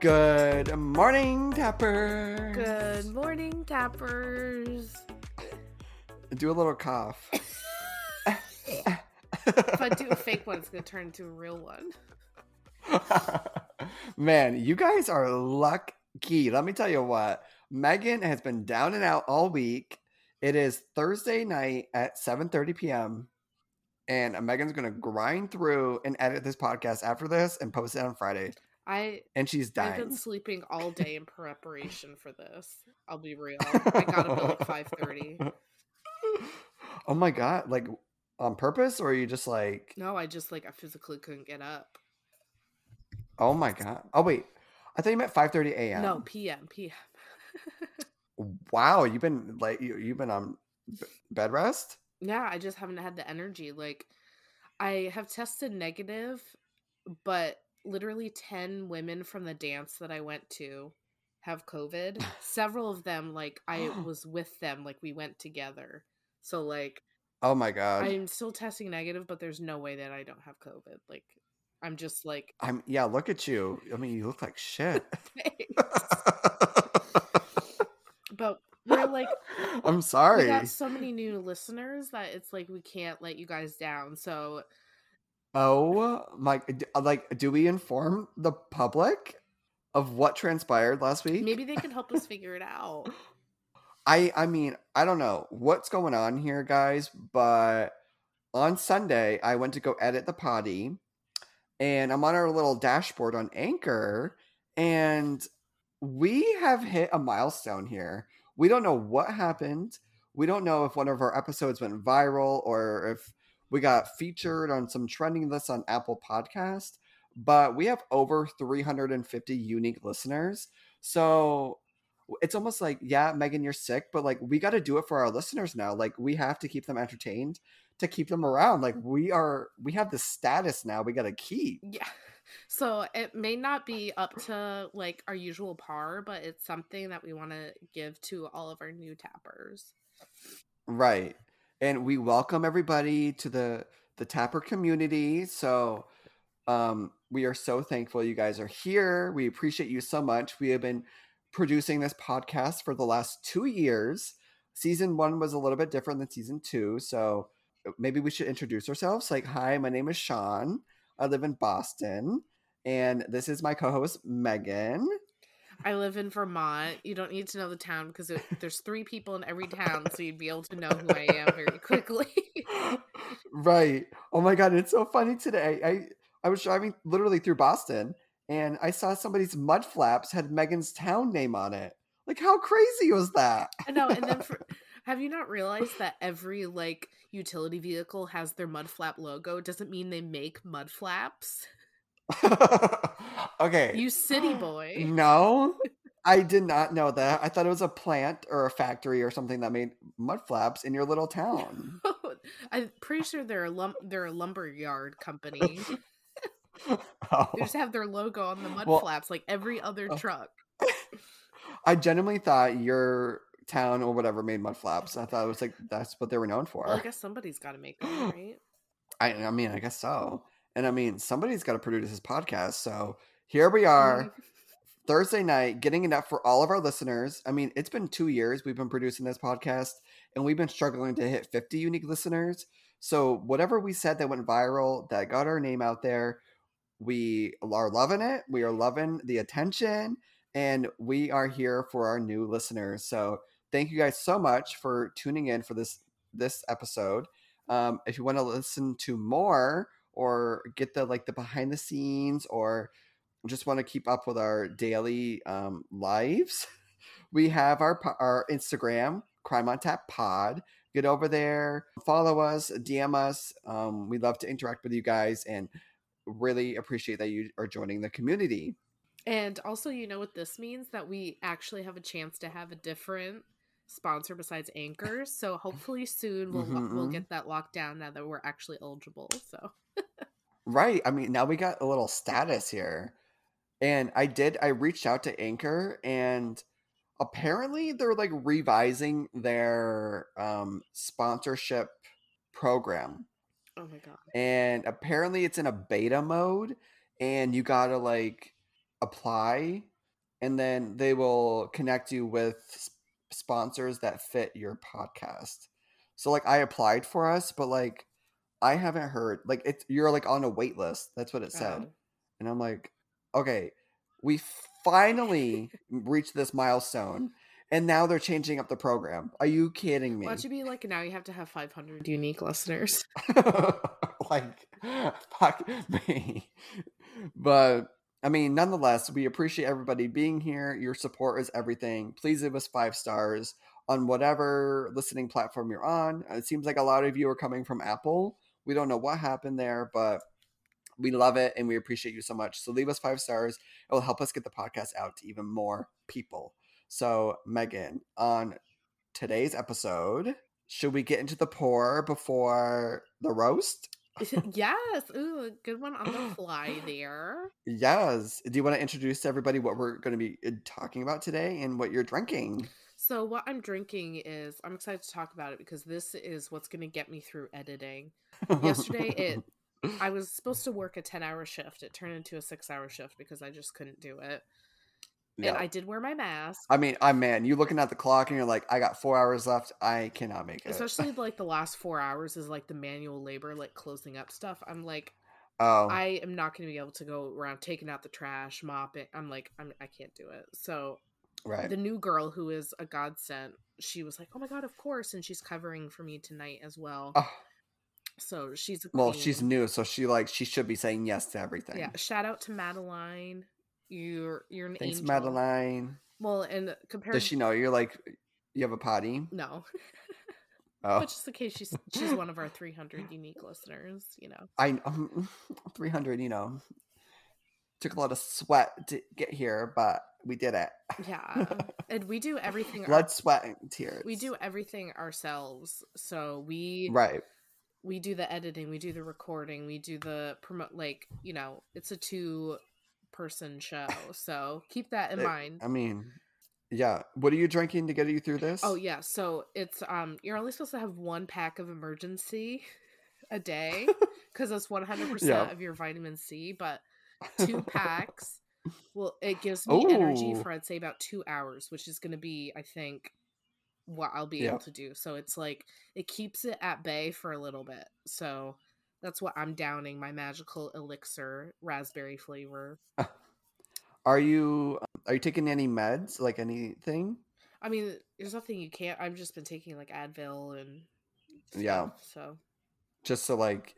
Good morning, Tapper. Good morning, tappers. Do a little cough. If I do a fake one, it's gonna turn into a real one. Man, you guys are lucky. Let me tell you what. Megan has been down and out all week. It is Thursday night at 7:30 p.m. And Megan's gonna grind through and edit this podcast after this and post it on Friday. I And she's dying. I've been sleeping all day in preparation for this. I'll be real. I got up at like five thirty. Oh my god! Like on purpose, or are you just like, No, I just like I physically couldn't get up. oh my god? Oh wait, I thought you meant five thirty a.m. No, PM, PM. Wow, you've been like you, you've been on b- bed rest. yeah, I just haven't had the energy. Like I have tested negative, but literally 10 women from the dance that I went to have COVID. Several of them, like, I was with them, like, we went together. So, like, Oh my god! I'm still testing negative, but there's no way that I don't have COVID. Like, I'm just like, I'm yeah. Look at you. I mean, you look like shit. but we're like, I'm sorry. we got so many new listeners that it's like we can't let you guys down. So, Oh my! Uh, like, do we inform the public of what transpired last week? maybe they can help us figure it out. I I mean, I don't know what's going on here, guys, but on Sunday I went to go edit the potty and I'm on our little dashboard on Anchor and we have hit a milestone here. We don't know what happened. We don't know if one of our episodes went viral or if we got featured on some trending lists on Apple Podcast, but we have over 350 unique listeners. So it's almost like, yeah, Megan, you're sick, but like we got to do it for our listeners now. Like we have to keep them entertained to keep them around. Like we are, we have the status now. We got to keep. Yeah. So it may not be up to like our usual par, but it's something that we want to give to all of our new tappers. Right. And we welcome everybody to the the Tapper community. So um we are so thankful you guys are here. We appreciate you so much. We have been producing this podcast for the last 2 years. Season 1 was a little bit different than season 2, so maybe we should introduce ourselves. Like, hi, my name is Sean. I live in Boston, and this is my co-host Megan. I live in Vermont. You don't need to know the town because it, there's three people in every town, so you'd be able to know who I am very quickly. right. Oh my god, it's so funny today. I I was driving literally through Boston and I saw somebody's mud flaps had Megan's town name on it. Like how crazy was that? I know. And then for, have you not realized that every like utility vehicle has their mud flap logo? It doesn't mean they make mud flaps. okay. You city boy. No. I did not know that. I thought it was a plant or a factory or something that made mud flaps in your little town. I'm pretty sure they're a lum- they're a lumber yard company. Oh. They just have their logo on the mud Well- flaps like every other Oh. truck. I genuinely thought your town or whatever made mud flaps. I thought it was like that's what they were known for. Well, I guess somebody's got to make them, right? I, I mean, I guess so. And I mean, somebody's got to produce this podcast. So here we are, Thursday night, getting it up for all of our listeners. I mean, it's been two years we've been producing this podcast, and we've been struggling to hit 50 unique listeners. So whatever we said that went viral, that got our name out there, we are loving it. We are loving the attention, and we are here for our new listeners. So thank you guys so much for tuning in for this this episode. Um, if you want to listen to more or get the like the behind the scenes or just want to keep up with our daily um, lives, we have our our Instagram, Crime on Tap Pod. Get over there, follow us, DM us. Um, we love to interact with you guys and really appreciate that you are joining the community. And also, you know what this means? That we actually have a chance to have a different sponsor besides Anchor. So hopefully soon we'll we'll Mhm. get that locked down now that we're actually eligible. So Right. I mean, now we got a little status here. And I did, I reached out to Anchor and apparently they're like revising their um, sponsorship program. oh my god. And apparently it's in a beta mode and you gotta like apply and then they will connect you with s- sponsors that fit your podcast. So like I applied for us, but like I haven't heard like it's you're like on a wait list. That's what it said. Oh. And I'm like, okay, we finally reached this milestone and now they're changing up the program. Are you kidding me? Why don't you be like now you have to have 500 unique listeners? like fuck me. But I mean, nonetheless, we appreciate everybody being here. Your support is everything. Please give us five stars on whatever listening platform you're on. It seems like a lot of you are coming from Apple. We don't know what happened there, but we love it and we appreciate you so much. So leave us five stars. It will help us get the podcast out to even more people. So, Megan, on today's episode, should we get into the pour before the roast? yes. Ooh, a good one on the fly there. Yes. Do you want to introduce to everybody what we're going to be uh, talking about today and what you're drinking? So what I'm drinking is I'm excited to talk about it because this is what's going to get me through editing. Yesterday it I was supposed to work a 10-hour shift. It turned into a 6-hour shift because I just couldn't do it. Yeah. And I did wear my mask. I mean, I'm man. You looking at the clock and you're like, I got four hours left. I cannot make it. Especially like the last 4 hours is like the manual labor like closing up stuff. I'm like oh, I am not going to be able to go around taking out the trash, mopping. I'm like I'm I can't do it. So right. the new girl who is a godsend she was like oh my god of course and she's covering for me tonight as well Oh, so she's well, queen. she's new, so she like she should be saying yes to everything. yeah shout out to madeline you're you're an Thanks, angel Madeline. well and compared Does she know you're like you have a potty? no Oh, but just in case she's she's one of our 300 unique listeners you know I um, 300. You know, took a lot of sweat to get here, but we did it. yeah and we do everything our- Blood, sweat, and tears. we do everything ourselves so we right. We do the editing, we do the recording, we do the promote like, you know, it's a two person show. So keep that in It- mind. I mean, yeah. What are you drinking to get you through this? Oh yeah, so it's um you're only supposed to have one pack of Emergen-C a day cuz it's 100% of your vitamin C, but two packs well it gives me energy for I'd say about 2 hours, which is going to be I think what I'll be Yeah. able to do. So it's like it keeps it at bay for a little bit. So that's what I'm downing my magical elixir raspberry flavor. Are you are you taking any meds, like anything? I mean, there's nothing you can't. I've just been taking like Advil and Yeah. So Just to like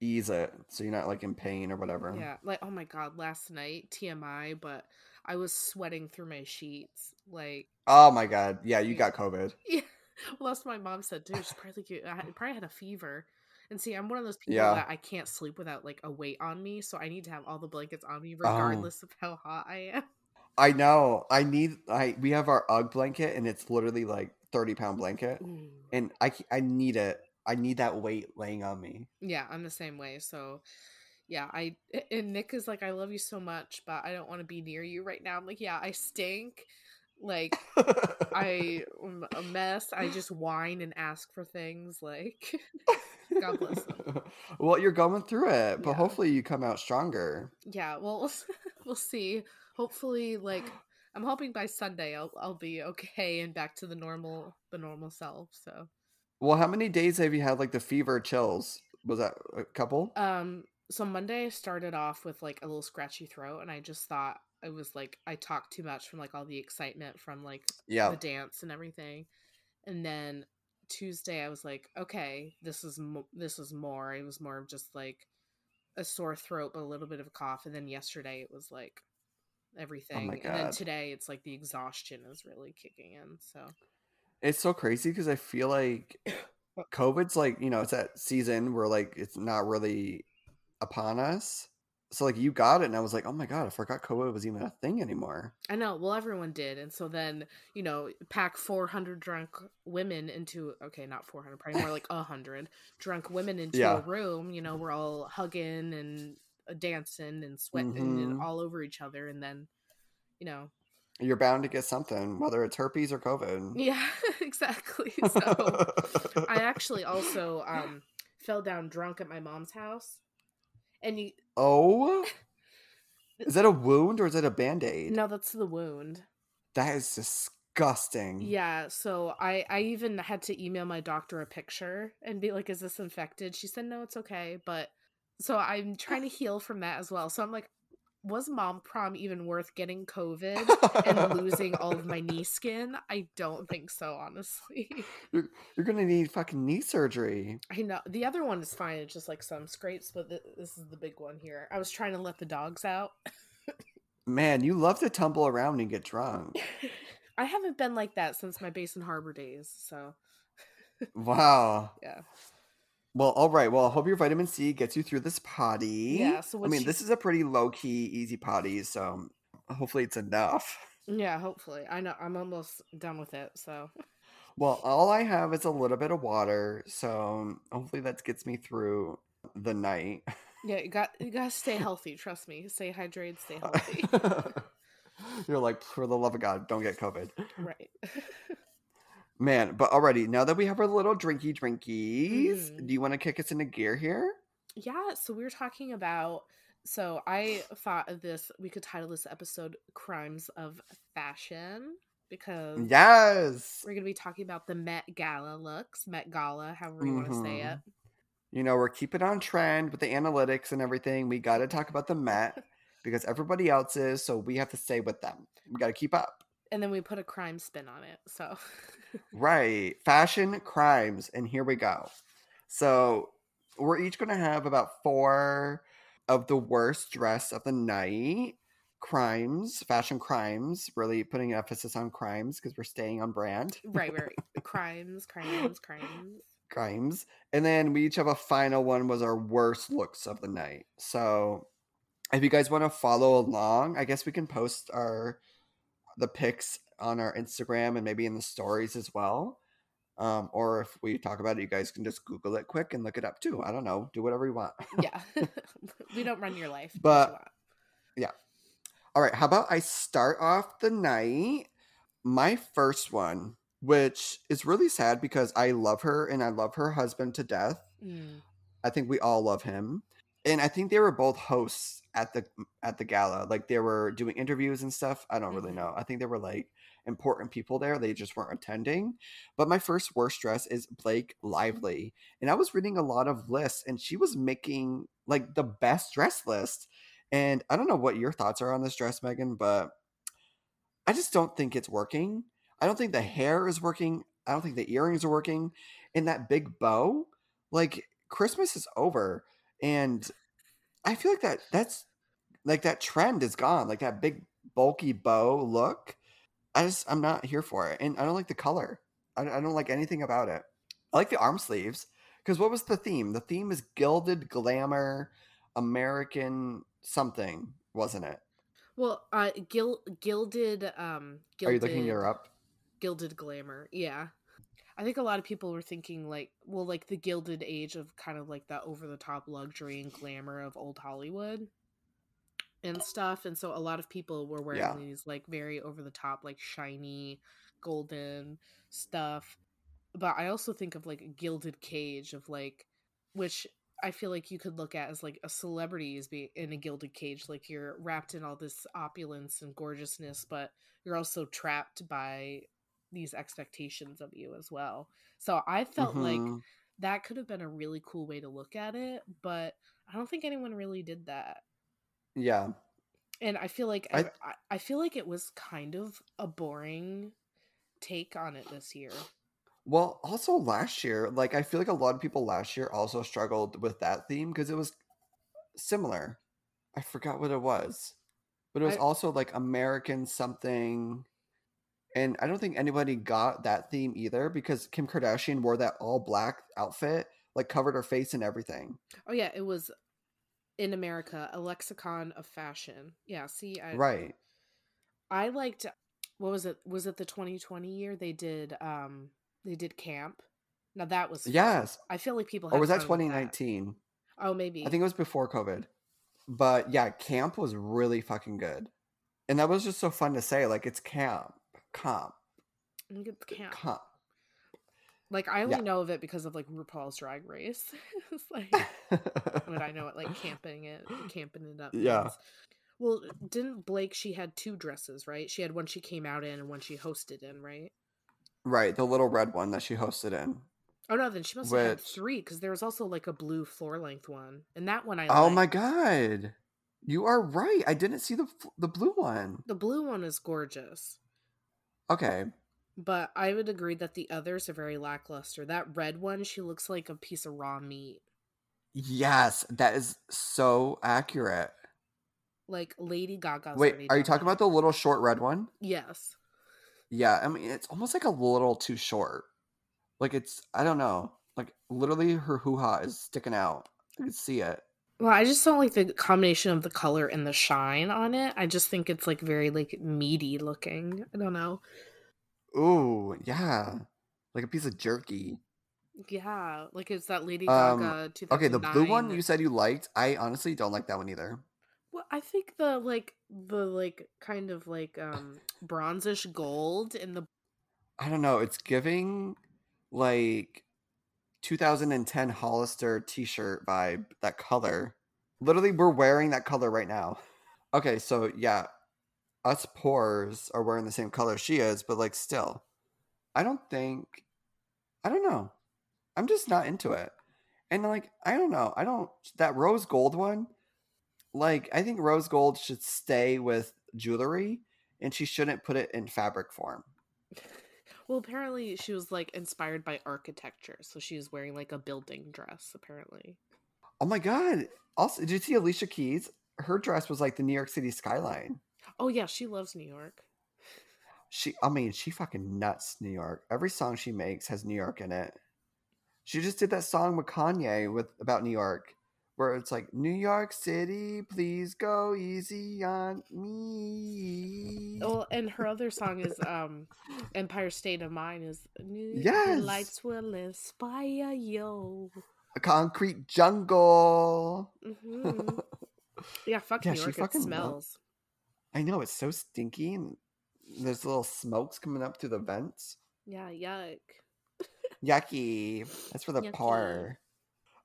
ease it, so you're not like in pain or whatever. yeah, like oh my god, last night TMI, but I was sweating through my sheets. Like Oh my god. Yeah, you got COVID. yeah, well that's what my mom said too. She's probably like, I probably had a fever. And see, I'm one of those people Yeah. that I can't sleep without like a weight on me, so I need to have all the blankets on Oh. me regardless of how hot I am. I know. I need. I we have our UGG blanket, and it's literally like thirty pound blanket, Ooh. and I need it. I need that weight laying on me. Yeah, I'm the same way. So, yeah, I and Nick is like, I love you so much, but I don't want to be near you right now. I'm like, yeah, I stink. Like I am a mess. I just whine and ask for things. Like, God bless him. well, you're going through it, but Yeah. hopefully you come out stronger. yeah, well, we'll see. Hopefully, like, I'm hoping by Sunday I'll I'll be okay and back to the normal the normal self. So, Well, how many days have you had like the fever chills? Was that a couple? Um, so Monday I started off with like a little scratchy throat, and I just thought it was like I talked too much from like all the excitement from like yeah. the dance and everything, and then Tuesday I was like, okay, this is mo- this is more. It was more of just like a sore throat, but a little bit of a cough, and then yesterday it was like oh everything, and then today it's like the exhaustion is really kicking in. So It's so crazy because I feel like COVID's like, you know, it's that season where like it's not really upon us. So like you got it and I was like, oh my god, I forgot COVID was even a thing anymore. I know. Well, everyone did, and so then you know, pack four hundred drunk women into okay, not four hundred, probably more like a hundred drunk women into Yeah. a room. You know, we're all hugging and uh, dancing and sweating and Mhm. all over each other, and then you know, You're bound to get something, whether it's herpes or COVID. yeah, exactly. So I actually also um fell down drunk at my mom's house, and you oh, Is that a wound or is it a band aid? No, that's the wound. That is disgusting. Yeah, so I I even had to email my doctor a picture and be like, "Is this infected?" She said, "No, it's okay." But so I'm trying to heal from that as well. So I'm like, was mom prom even worth getting COVID and losing all of my knee skin? I don't think so, honestly. You're, you're gonna need fucking knee surgery. I know the other one is fine. It's just like some scrapes, but th- this is the big one here. I was trying to let the dogs out. Man, you love to tumble around and get drunk. I haven't been like that since my Basin Harbor days. So Wow. yeah, Well, all right. Well, I hope your vitamin C gets you through this potty. Yeah, so I mean, this is a pretty low key, easy potty, so hopefully it's enough. yeah. Hopefully, I know I'm almost done with it. So Well, all I have is a little bit of water, so hopefully that gets me through the night. yeah, you got you gotta stay healthy. Trust me. Stay hydrated. Stay healthy. You're like, for the love of God, don't get COVID. right. Man, but already, now that we have our little drinky drinkies, Mhm. do you want to kick us into gear here? Yeah, so we were talking about so I thought of this we could title this episode Crimes of Fashion because Yes. we're gonna be talking about the Met Gala looks, Met Gala, however you want to say it. You know, we're keeping on trend with the analytics and everything. We got to talk about the Met because everybody else is, so we have to stay with them. We got to keep up. And then we put a crime spin on it. So Right. Fashion crimes. And here we go. So we're each going to have about four of the worst dress of the night crimes, fashion crimes, really putting emphasis on crimes because we're staying on brand. right, right. Crimes, crimes, crimes. crimes. And then we each have a final one was our worst looks of the night. So if you guys want to follow along, I guess we can post our the pics on our Instagram and maybe in the stories as well. Um, or if we talk about it, you guys can just Google it quick and look it up too. I don't know. Do whatever you want. Yeah. we don't run your life. But- you want. All right, how about I start off the night? My first one, which is really sad because I love her and I love her husband to death. Mm, I think we all love him. And I think they were both hosts at the at the gala. Like they were doing interviews and stuff. I don't really Mhm. know. I think they were like important people there. They just weren't attending. But my first worst dress is Blake Lively. And I was reading a lot of lists and she was making like the best dress list. And I don't know what your thoughts are on this dress, Megan, but I just don't think it's working. I don't think the hair is working. I don't think the earrings are working. And that big bow, like Christmas is over. And I feel like that that's like that trend is gone. Like that big bulky bow look. I just I'm not here for it. And I don't like the color. I, I don't like anything about it. I like the arm sleeves. Because what was the theme? The theme is gilded glamour, American something, wasn't it? Well, uh, gil- gilded, um, gilded, Are you looking her up? gilded glamour. Yeah. I think a lot of people were thinking like, well, like the gilded age of kind of like that over the top luxury and glamour of old Hollywood and stuff. And so a lot of people were wearing Yeah. these like very over the top, like shiny, golden stuff. But I also think of like a gilded cage of like, which I feel like you could look at as like a celebrity is being in a gilded cage, like you're wrapped in all this opulence and gorgeousness, but you're also trapped by these expectations of you as well. So I felt like Mhm. that could have been a really cool way to look at it, but I don't think anyone really did that. Yeah. And I feel like I- I, I, I feel like it was kind of a boring take on it this year. Well, also last year, like I feel like a lot of people last year also struggled with that theme because it was similar. I forgot what it was, but it was I- also like American something. And I don't think anybody got that theme either because Kim Kardashian wore that all black outfit, like covered her face and everything. Oh yeah, it was in America, a lexicon of fashion. Yeah, see, I Right. I liked what was it? Was it the 2020 year they did um they did camp? Now that was fun. Yes. I feel like people Or was that fun with 2019? Oh, maybe. I think it was before COVID. But yeah, camp was really fucking good. And that was just so fun to say. Like it's camp. Comp. I think it's camp. Comp. Like I only Yeah. know of it because of like RuPaul's Drag Race. it's like I mean I know it like camping it, camping it up. Yeah. means. Well, didn't Blake? She had two dresses, right? She had one she came out in and one she hosted in, right? Right, the little red one that she hosted in. Oh no, then she must have had three because there was also like a blue floor length one, and that one I. Oh my god. You are right. I didn't see the the blue one. The blue one is gorgeous, Okay. but I would agree that the others are very lackluster. That red one, she looks like a piece of raw meat. Yes, that is so accurate. Like Lady Gaga. Wait, are you talking about the little short red one? Yes. Yeah, I mean it's almost like a little too short. Like it's I don't know. Like literally her hoo ha is sticking out. I can see it. Well, I just don't like the combination of the color and the shine on it. I just think it's like very like meaty looking. I don't know. Ooh, yeah. Like a piece of jerky. Yeah, like it's that Lady Um, Gaga. Okay, the blue one you said you liked. I honestly don't like that one either. Well, I think the like the like kind of like um bronzish gold in the I don't know. It's giving like 2010 Hollister t-shirt vibe. That color. Literally, we're wearing that color right now. Okay, so yeah, us pores are wearing the same color she is, but like still, I don't think. I don't know. I'm just not into it. And like, I don't know. I don't that rose gold one. Like, I think rose gold should stay with jewelry, and she shouldn't put it in fabric form. Well, apparently she was like inspired by architecture, so she was wearing like a building dress apparently. Oh my god! Also, did you see Alicia Keys? Her dress was like the New York City skyline. Oh yeah, she loves New York. She, I mean, she fucking nuts New York. Every song she makes has New York in it. She just did that song with Kanye with about New York, where it's like New York City, please go easy on me. Well, and her other song is um Empire State of Mind is New Yes. the lights will inspire you. A concrete jungle. hmm Yeah, fuck Yeah, New York. It lo- smells. I know it's so stinky, and there's little smokes coming up through the vents. Yeah, yuck. Yucky. That's for the Yucky. poor.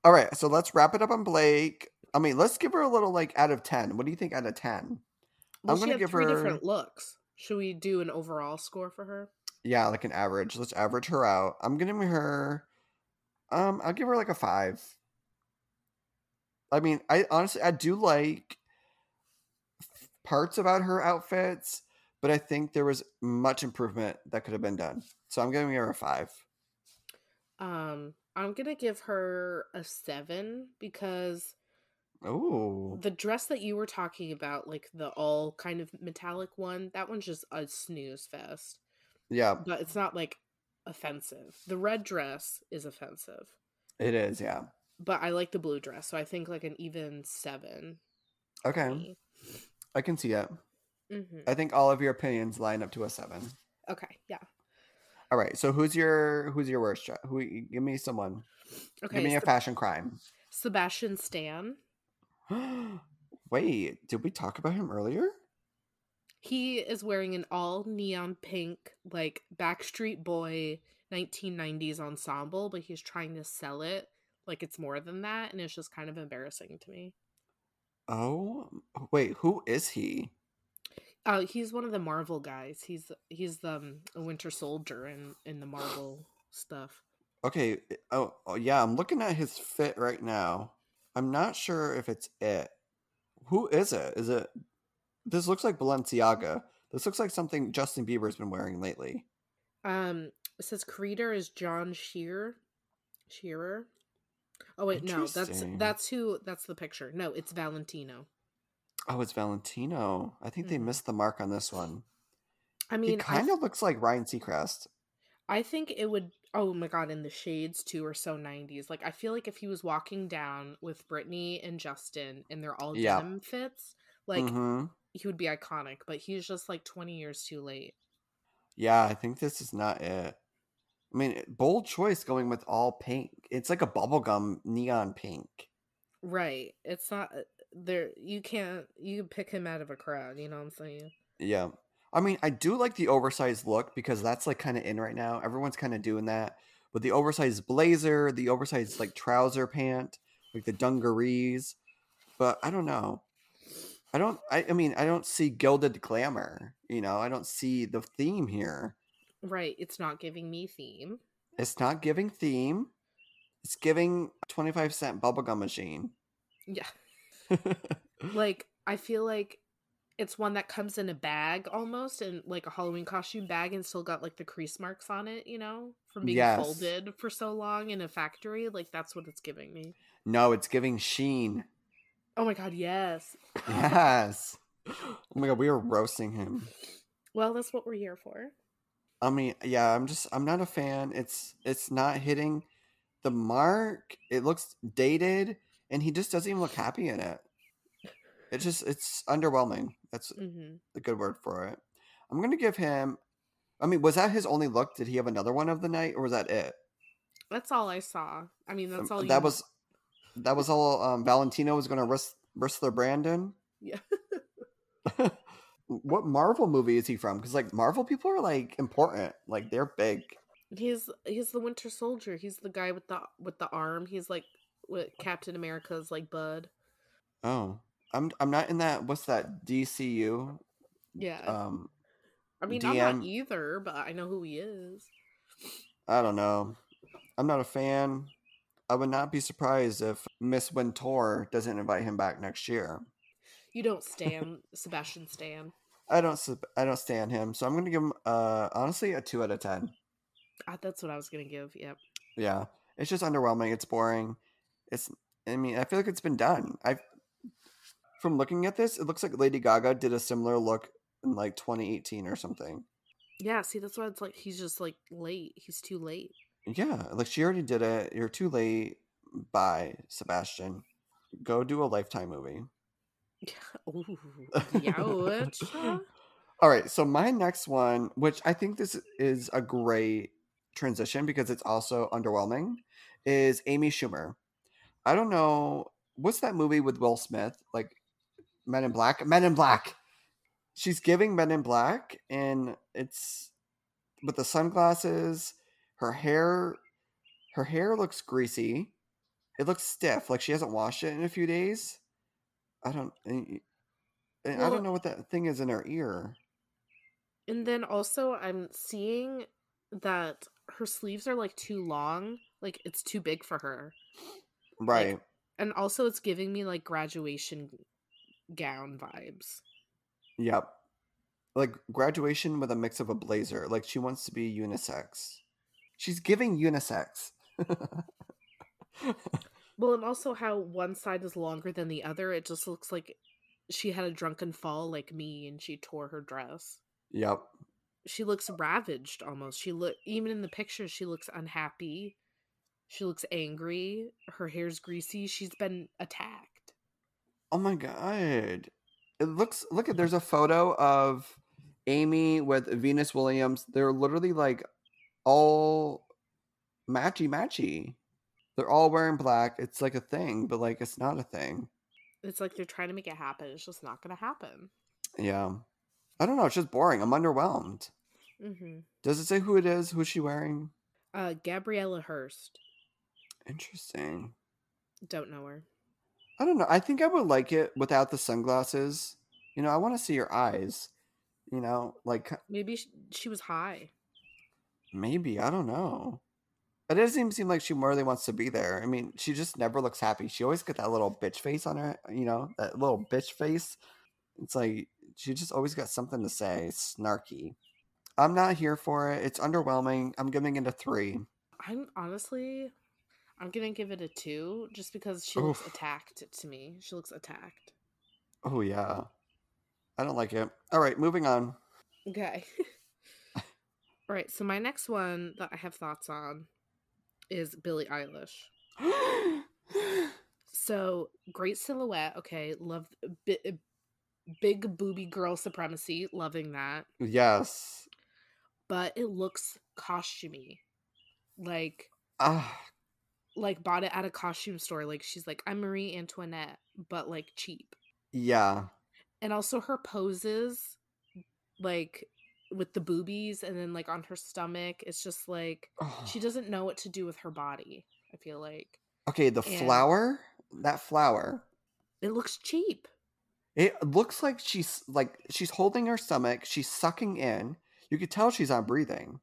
All right, so let's wrap it up on Blake. I mean, let's give her a little like out of ten. What do you think out of ten? Well, I'm gonna give three her- different looks. Should we do an overall score for her? Yeah, like an average. Let's average her out. I'm gonna give her. Um, I'll give her like a five. I mean, I honestly I do like parts about her outfits, but I think there was much improvement that could have been done. So I'm giving her a five. Um, I'm gonna give her a seven because Oh, the dress that you were talking about, like the all kind of metallic one, that one's just a snooze fest. yeah, But it's not like offensive. The red dress is offensive. it is. Yeah. But I like the blue dress, so I think like an even seven. Okay, I can see it. Mm-hmm. I think all of your opinions line up to a seven. Okay, yeah. All right. So who's your who's your worst? Who? Give me someone. Okay, give me a fashion crime. Sebastian Stan. Wait, did we talk about him earlier? He is wearing an all neon pink, like Backstreet Boy 1990s ensemble, but he's trying to sell it like it's more than that, and it's just kind of embarrassing to me. Oh, wait, who is he? Uh, he's one of the Marvel guys. He's he's the um, a Winter Soldier in in the Marvel stuff. Okay. Oh, oh, yeah, I'm looking at his fit right now. I'm not sure if it's it. Who is it? Is it? This looks like Balenciaga. This looks like something Justin Bieber's been wearing lately. Um, it says creator is John Shear, Shearer. Oh wait, no, that's that's who. That's the picture. No, it's Valentino. Oh, it's Valentino. I think they Mhm. missed the mark on this one. I mean, I kind of looks like Ryan Seacrest. I think it would. Oh my god, and the shades too are so '90s. Like I feel like if he was walking down with Brittany and Justin, and they're all Yeah. denim fits, like hmm he would be iconic. But he's just like 20 years too late. Yeah, I think this is not it. I mean, bold choice going with all pink. It's like a bubblegum neon pink. Right? It's not uh, there. You can't. You can pick him out of a crowd. You know what I'm saying? Yeah. I mean, I do like the oversized look because that's like kind of in right now. Everyone's kind of doing that with the oversized blazer, the oversized like trouser pant, like the dungarees. But I don't know. I don't. I, I mean, I don't see gilded glamour. You know, I don't see the theme here. Right. It's not giving me theme. It's not giving theme. It's giving twenty five cent bubblegum machine. Yeah. like I feel like it's one that comes in a bag almost and like a Halloween costume bag and still got like the crease marks on it, you know, from being Yes. folded for so long in a factory. Like that's what it's giving me. no, it's giving sheen. Oh my god, yes. Yes. Oh my god, we are roasting him. Well, that's what we're here for. I mean, yeah, I'm just I'm not a fan. It's it's not hitting the mark. It looks dated and he just doesn't even look happy in it. It just it's underwhelming. That's hmm a good word for it. I'm going to give him I mean, was that his only look? Did he have another one of the night or was that it? That's all I saw. I mean, that's Um, all. that was that was all um Valentino was going to risk risk their Brandon. Yeah. what Marvel movie is he from? Cuz like Marvel people are like important. Like they're big. He's he's the Winter Soldier. He's the guy with the with the arm. He's like what Captain America's like bud. Oh. I'm I'm not in that what's that DCU Yeah. um I mean, I'm not either, but I know who he is. I don't know. I'm not a fan. I would not be surprised if Miss Wintour doesn't invite him back next year. You don't stand Sebastian Stan. I don't I don't stand him, so I'm gonna give him uh honestly a two out of ten. Ah, that's what I was gonna give. Yep. Yeah, it's just underwhelming. It's boring. It's I mean I feel like it's been done. I from looking at this, it looks like Lady Gaga did a similar look in like 2018 or something. Yeah. See, that's why it's like he's just like late. He's too late. Yeah, like she already did it. You're too late. Bye, Sebastian. Go do a lifetime movie. Ooh, ouch. All right, so my next one, which I think this is a great transition because it's also underwhelming, is Amy Schumer. I don't know what's that movie with Will Smith, like Men in Black. Men in Black. She's giving Men in Black, and it's with the sunglasses. Her hair, her hair looks greasy. It looks stiff, like she hasn't washed it in a few days. I don't. and- and I don't know what that thing is in her ear. And then also, I'm seeing that her sleeves are like too long. Like it's too big for her. Right. And also, it's giving me like graduation gown vibes. Yep. Like graduation with a mix of a blazer. Like she wants to be unisex. She's giving unisex. Well, and also how one side is longer than the other. It just looks like she had a drunken fall like me and she tore her dress. yep. She looks ravaged almost. She look even in the pictures she looks unhappy. She looks angry. Her hair's greasy. She's been attacked. Oh my god. It looks look at there's a photo of Amy with Venus Williams. They're literally like all matchy matchy. They're all wearing black. It's like a thing, but like it's not a thing. It's like they're trying to make it happen. It's just not going to happen. Yeah. I don't know. It's just boring. I'm underwhelmed. hmm Does it say who it is? Who's she wearing? Uh, Gabriela Hearst. Interesting. Don't know her. I don't know. I think I would like it without the sunglasses. You know, I want to see your eyes. You know, like uh Maybe she, she was high. maybe I don't know. It doesn't even seem like she really wants to be there. I mean, she just never looks happy. She always got that little bitch face on her. You know, that little bitch face. It's like she just always got something to say. Snarky. I'm not here for it. It's underwhelming. I'm giving it a three. I'm honestly, I'm gonna give it a two just because she looks attacked to me. She looks attacked. Oh yeah. I don't like it. All right, moving on. Okay. All right. So my next one that I have thoughts on is Billie Eilish. So great silhouette. Okay, love bi- big booby girl supremacy. Loving that. yes. But it looks costumey, like Ah, like bought it at a costume store. Like she's like I'm Marie Antoinette, but like cheap. yeah. and also her poses like with the boobies and then like on her stomach it's just like she doesn't know what to do with her body i feel like Okay, the and- flower, that flower. it looks cheap It looks like she's like she's holding her stomach, she's sucking in. You could tell she's not breathing.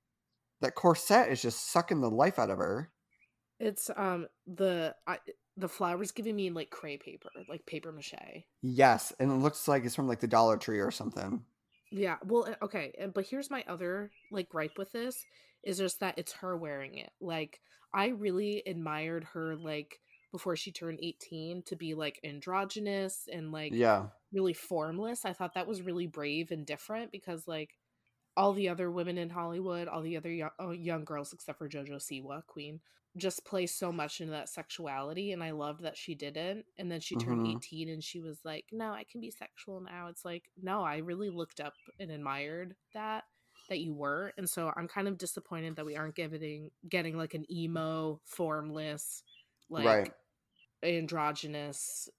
That corset is just sucking the life out of her. It's um the I, the flowers giving me like cray paper, like paper mache. Yes, and it looks like it's from like the Dollar Tree or something. Yeah, well, uh, okay, but here's my other like gripe with this is just that it's her wearing it. Like I really admired her like before she turned 18 to be like androgynous and like Yeah. really formless. I thought that was really brave and different because like all the other women in Hollywood, all the other young, oh, young girls except for JoJo Siwa, Queen, just play so much into that sexuality and I loved that she didn't. And then she turned hmm 18 and she was like, "No, I can be sexual now." It's like, "No, I really looked up and admired that that you were." And so I'm kind of disappointed that we aren't getting getting like an emo, formless, Right. like androgynous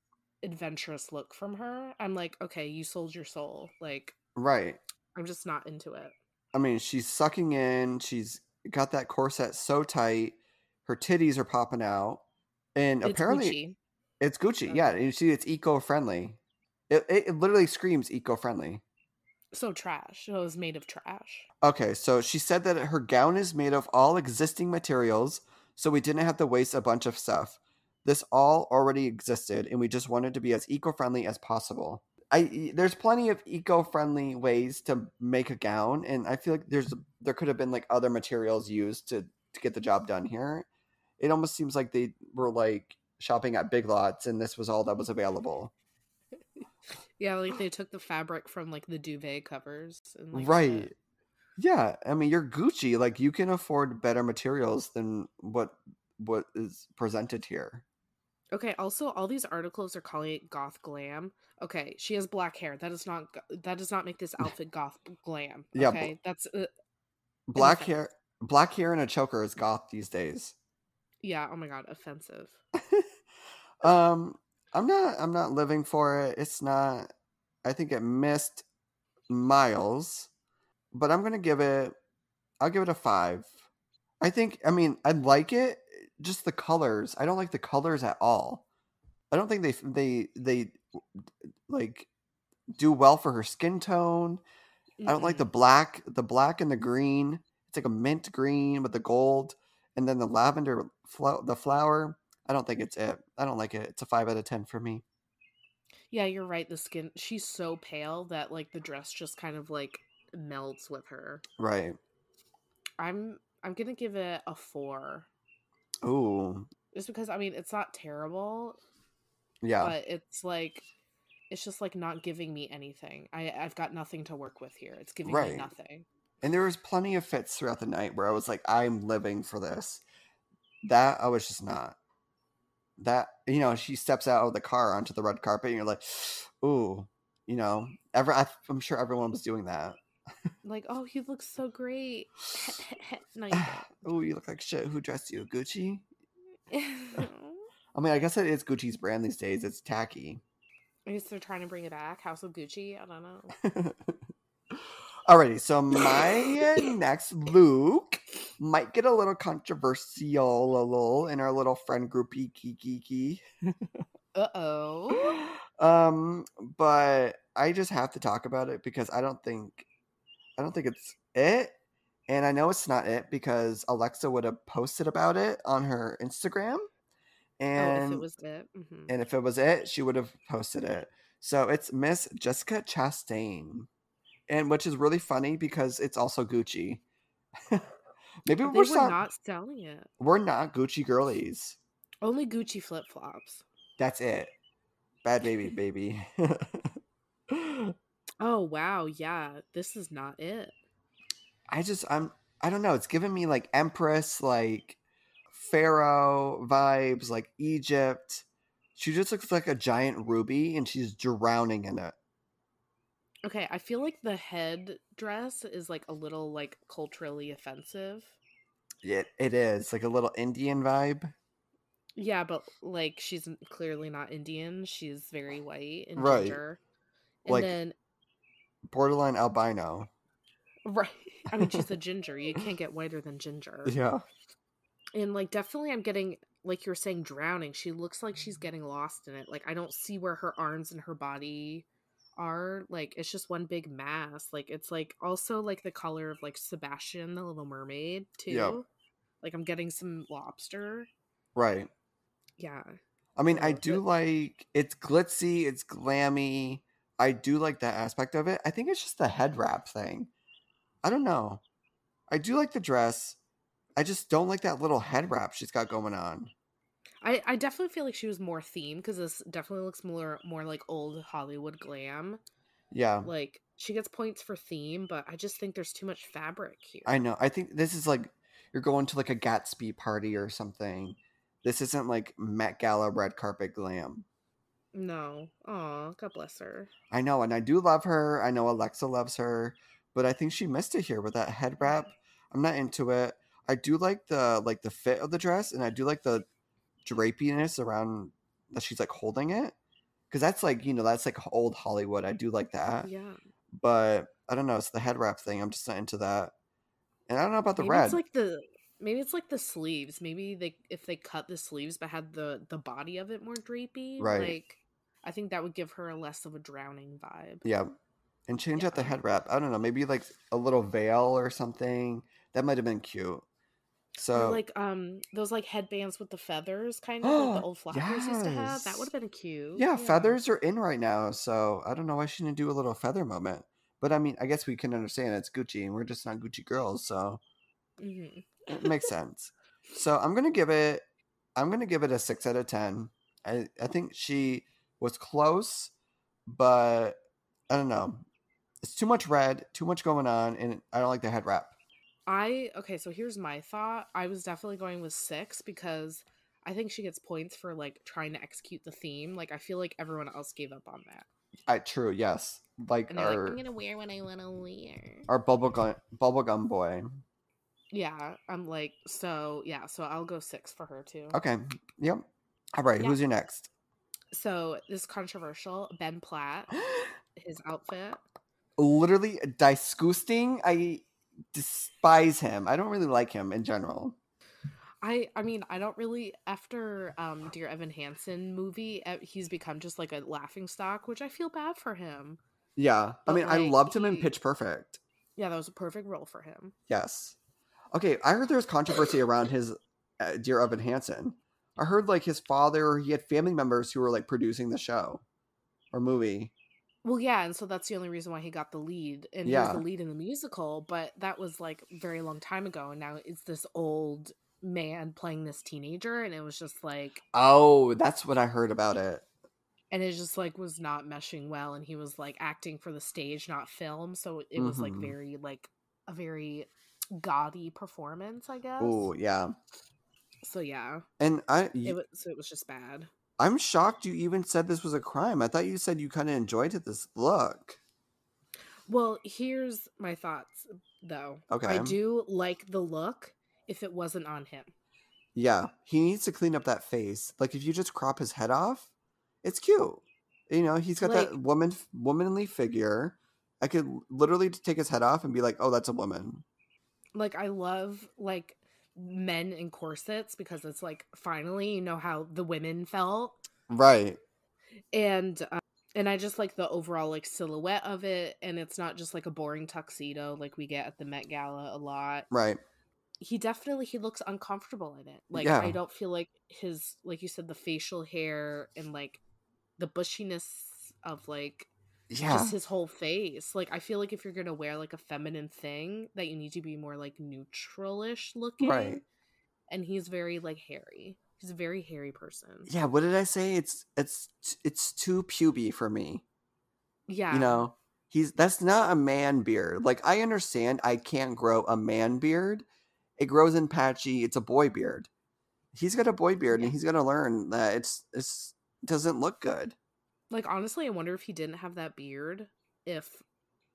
adventurous look from her. I'm like, "Okay, you sold your soul." Like Right. I'm just not into it. I mean, she's sucking in. She's got that corset so tight. Her titties are popping out, and It's apparently Gucci. it's Gucci. Yeah, and you see, it's eco-friendly. It, it, it literally screams eco-friendly. So trash. It was made of trash. Okay, so she said that her gown is made of all existing materials, so we didn't have to waste a bunch of stuff. This all already existed, and we just wanted to be as eco-friendly as possible. I there's plenty of eco-friendly ways to make a gown, and I feel like there's there could have been like other materials used to to get the job done here. It almost seems like they were like shopping at Big Lots, and this was all that was available. Yeah, like they took the fabric from like the duvet covers and like Right. Yeah, I mean, you're Gucci. Like you can afford better materials than what what is presented here. Okay, also all these articles are calling it goth glam. Okay, she has black hair. That is not that does not make this outfit goth glam. Yeah, bl- Okay? That's uh, black hair, black hair and a choker is goth these days. Yeah, oh my god, offensive. um, I'm not. I'm not living for it. It's not. I think it missed miles, but I'm gonna give it. I'll give it a five. I think. I mean, I like it. Just the colors. I don't like the colors at all. I don't think they they they like do well for her skin tone. I don't like the black, the black and the green. It's like a mint green with the gold, and then the lavender flow, the flower. I don't think it's it. I don't like it. It's a five out of ten for me. Yeah, you're right. The skin she's so pale that like the dress just kind of like melts with her. Right. I'm I'm gonna give it a four. Ooh. Just because I mean it's not terrible, Yeah. but it's like it's just like not giving me anything. I I've got nothing to work with here. It's giving me nothing. And there was plenty of fits throughout the night where I was like, I'm living for this. That I was just not. That you know, she steps out of the car onto the red carpet, and you're like, ooh, you know, ever. I, I'm sure everyone was doing that. Like, oh, he looks so great. no, you oh, you look like shit. Who dressed you? Gucci? I mean, I guess it is Gucci's brand these days. It's tacky. I guess they're trying to bring it back. House of Gucci. I don't know. Alrighty, so my next Luke might get a little controversial a little in our little friend groupie kiki kiki. Uh oh. um, but I just have to talk about it because I don't think I don't think it's it. And I know it's not it because Alexa would have posted about it on her Instagram. Oh, And if it was it. hmm and if it was it, she would have posted it. So it's Miss Jessica Chastain. And which is really funny because it's also Gucci. Maybe They we're were not, not selling it. we're not Gucci girlies. Only Gucci flip flops. That's it. Bad baby, baby. Oh wow, yeah. This is not it. I just I'm I don't know. It's giving me like Empress, like Pharaoh vibes, like Egypt. She just looks like a giant ruby and she's drowning in it. Okay, I feel like the head dress is like a little like culturally offensive. It it is like a little Indian vibe. Yeah, but like she's clearly not Indian. She's very white and Right. ginger. And Like- then Borderline albino. right, I mean she's a ginger. You can't get whiter than ginger. Yeah. And like definitely I'm getting like you were saying drowning. She looks like she's getting lost in it. Like I don't see where her arms and her body are like it's just one big mass. Like it's like also like the color of like Sebastian the Little Mermaid too. Yep. Like I'm getting some lobster. Right. Yeah. I mean, I So, do but- like it's glitzy, it's glammy. I do like that aspect of it. I think it's just the head wrap thing. I don't know. I do like the dress. I just don't like that little head wrap she's got going on. I, I definitely feel like she was more themed because this definitely looks more more like old Hollywood glam. Yeah. Like she gets points for theme, but I just think there's too much fabric here. I know. I think this is like you're going to like a Gatsby party or something. This isn't like Met Gala red carpet glam. no. Aw, God bless her. I know, and I do love her. I know Alexa loves her, but I think she missed it here with that head wrap. I'm not into it. I do like the like the fit of the dress, and I do like the drapiness around that she's like holding it, because that's like you know that's like old Hollywood. I do like that, Yeah. but I don't know. It's the head wrap thing. I'm just not into that, and I don't know about the maybe red. it's like the maybe it's like the sleeves. Maybe they if they cut the sleeves but had the the body of it more drapey. Right. Like I think that would give her a less of a drowning vibe. Yeah. And change out the head wrap. I don't know, maybe like a little veil or something. That might have been cute. Or So like um those like headbands with the feathers kind of like the old flappers used to have. That would have been cute. yeah, feathers are in right now. So I don't know why she didn't do a little feather moment. But I mean, I guess we can understand it's Gucci and we're just not Gucci girls, so hmm it makes sense. So I'm gonna give it I'm gonna give it a six out of ten. I, I think she was close, but I don't know. It's too much red, too much going on, and I don't like the head wrap. I okay, so here's my thought. I was definitely going with six because I think she gets points for like trying to execute the theme. Like I feel like everyone else gave up on that. I true, yes. Like And they're like, I'm gonna wear what I wanna wear. our bubblegum bubblegum boy. Yeah, I'm like, so yeah, so I'll go six for her too. Okay. Yep. All right, Yeah. who's your next? So this controversial. Ben Platt, his outfit. Literally disgusting. I despise him. I don't really like him in general. I I mean I don't really after um Dear Evan Hansen movie he's become just like a laughing stock which I feel bad for him. Yeah. I But, mean, I loved him in Pitch Perfect. Yeah, that was a perfect role for him. Yes. Okay, I heard there was controversy around his uh, Dear Evan Hansen. I heard like his father, he had family members who were like producing the show or movie. Well, yeah, and so that's the only reason why he got the lead, and he was the lead in the musical. But that was like very long time ago, and now it's this old man playing this teenager, and it was just like, Oh, that's what I heard about it. and it just like was not meshing well, and he was like acting for the stage, not film. So it was like Mhm. very like a very gaudy performance, I guess. Oh, yeah. So yeah, And I it was so it was just bad. I'm shocked you even said this was a crime. I thought you said you kind of enjoyed this look. Well, here's my thoughts though. Okay. I do like the look if it wasn't on him. Yeah, he needs to clean up that face. Like if you just crop his head off, it's cute. You know, he's got that woman womanly figure. I could literally take his head off and be like, "Oh, that's a woman." Like I love like men in corsets because it's like finally you know how the women felt Right. and uh, and I just like the overall like silhouette of it and it's not just like a boring tuxedo like we get at the Met Gala a lot. Right. He definitely he looks uncomfortable in it. Like Yeah. I don't feel like his like you said the facial hair and like the bushiness of like Yeah. just his whole face. Like I feel like if you're gonna wear like a feminine thing, that you need to be more like neutralish looking. Right. And he's very like hairy. He's a very hairy person. Yeah, what did I say? It's it's it's too puby for me. Yeah. You know, he's that's not a man beard. Like I understand I can't grow a man beard. It grows in patchy. It's a boy beard. He's got a boy beard, and Yeah. he's got to learn that it's it's doesn't look good. Like honestly, I wonder if he didn't have that beard, if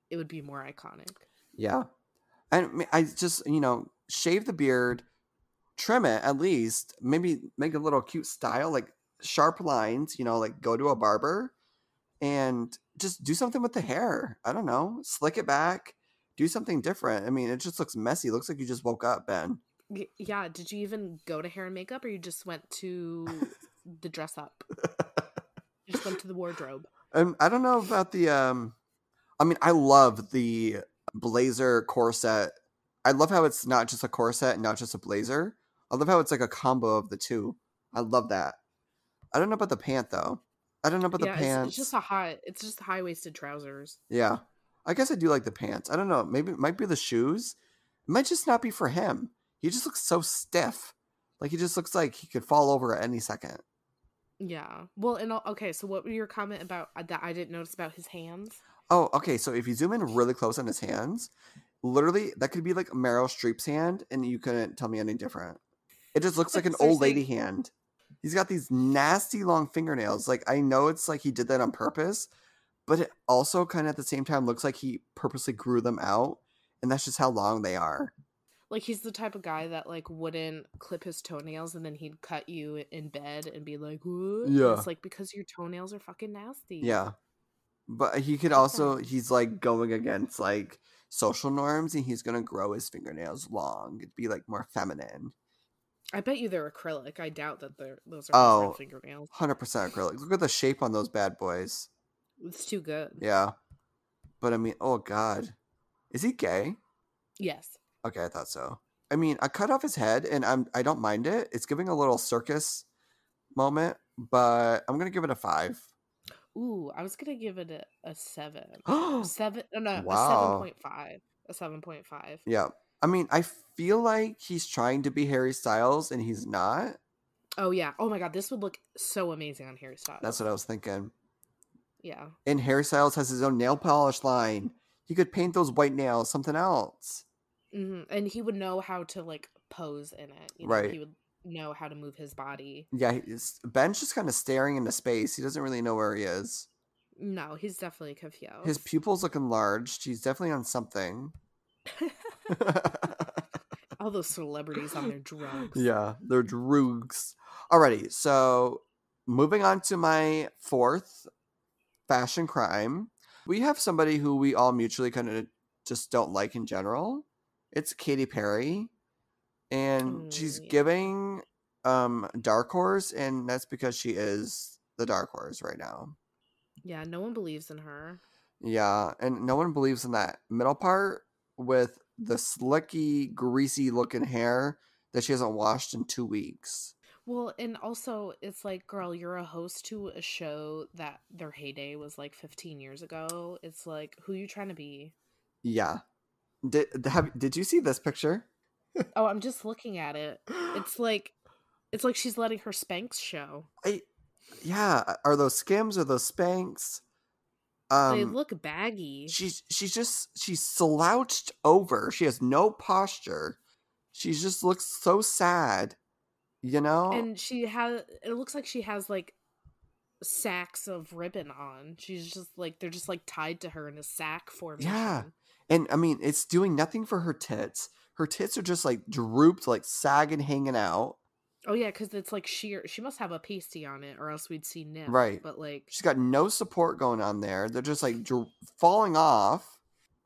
it would be more iconic. Yeah, and I just you know shave the beard, trim it at least. Maybe make a little cute style, like sharp lines. You know, like go to a barber, and just do something with the hair. I don't know, slick it back. Do something different. I mean, it just looks messy. It looks like you just woke up, Ben. Yeah. Did you even go to hair and makeup, or you just went to the dress up? Just went to the wardrobe. Um, I don't know about the. Um, I mean, I love the blazer corset. I love how it's not just a corset and not just a blazer. I love how it's like a combo of the two. I love that. I don't know about the pant though. I don't know about yeah, the pants. It's, it's just a high. It's just high waisted trousers. Yeah, I guess I do like the pants. I don't know. Maybe it might be the shoes. It might just not be for him. He just looks so stiff. Like he just looks like he could fall over at any second. Yeah. Well, and al- okay. So, what were your comment about uh, that? I didn't notice about his hands. Oh, okay. So if you zoom in really close on his hands, literally that could be like Meryl Streep's hand, and you couldn't tell me any different. It just looks like an old lady hand. He's got these nasty long fingernails. Like I know it's like he did that on purpose, but it also kind of at the same time looks like he purposely grew them out, and that's just how long they are. Like he's the type of guy that like wouldn't clip his toenails and then he'd cut you in bed and be like, "What?" Yeah. It's like because your toenails are fucking nasty. Yeah. But he could also he's like going against like social norms and he's gonna grow his fingernails long. It'd be like more feminine. I bet you they're acrylic. I doubt that they're those are Oh. real fingernails. Hundred percent acrylic. Look at the shape on those bad boys. It's too good. Yeah. But I mean, oh god. Is he gay? Yes. Okay, I thought so. I mean, I cut off his head and I'm I don't mind it. It's giving a little circus moment, but I'm gonna give it a five. Ooh, I was gonna give it a, a seven. yeah. Seven no no a seven point five. A seven point five. Yeah. I mean, I feel like he's trying to be Harry Styles and he's not. Oh yeah. Oh my god, this would look so amazing on Harry Styles. That's what I was thinking. Yeah. And Harry Styles has his own nail polish line. He could paint those white nails something else. Hmm And he would know how to like pose in it. You know? Right. He would know how to move his body. Yeah, he's, Ben's just kind of staring into space. He doesn't really know where he is. No, he's definitely confused. His pupils look enlarged. He's definitely on something. All those celebrities on their drugs. yeah, they're droogs. Alrighty, so moving on to my fourth fashion crime. We have somebody who we all mutually kind of just don't like in general. It's Katy Perry. And Oh, she's yeah. giving um Dark Horse, and that's because she is the Dark Horse right now. Yeah, no one believes in her. Yeah, and no one believes in that middle part with the slicky, greasy looking hair that she hasn't washed in two weeks. Well, and also it's like, girl, you're a host to a show that their heyday was like 15 years ago. It's like, who you trying to be? Yeah. Did have did you see this picture? Oh, I'm just looking at it. It's like, it's like she's letting her Spanx show. I, yeah, are those skims or those Spanx? they Um look baggy. she's she's just she's slouched over. She has no posture. She just looks so sad. You know? and she has it looks like she has like sacks of ribbon on she's just like they're just like tied to her in a sack formation And I mean, it's doing nothing for her tits. Her tits are just like drooped, like sagging, hanging out. oh yeah because it's like sheer she must have a pasty on it or else we'd see nip Right. but like She's got no support going on there. They're just like dr- falling off.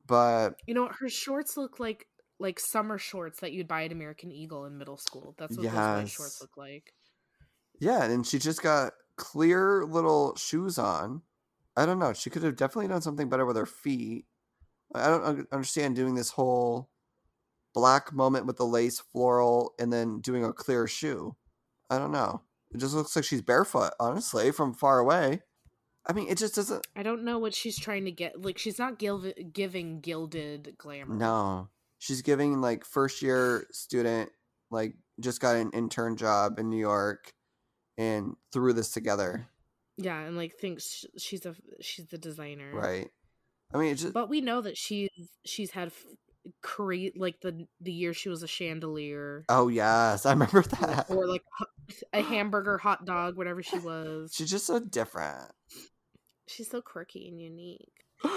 But you know her shorts look like like summer shorts that you'd buy at american eagle in middle school that's what those white shorts look like yeah, and she just got clear little shoes on. I don't know. She could have definitely done something better with her feet. I don't understand doing this whole black moment with the lace floral and then doing a clear shoe. I don't know. It just looks like she's barefoot, honestly, from far away. I mean, it just doesn't. i don't know what she's trying to get like she's not gil- giving gilded glamour No, she's giving like first year student, like just got an intern job in New York, and threw this together, yeah and like thinks she's a she's the designer right? I mean, it just But we know that she's she's had f- create like the the year she was a chandelier oh yes, I remember that. or like a hamburger, hot dog, whatever she was. She's just so different. She's so quirky and unique.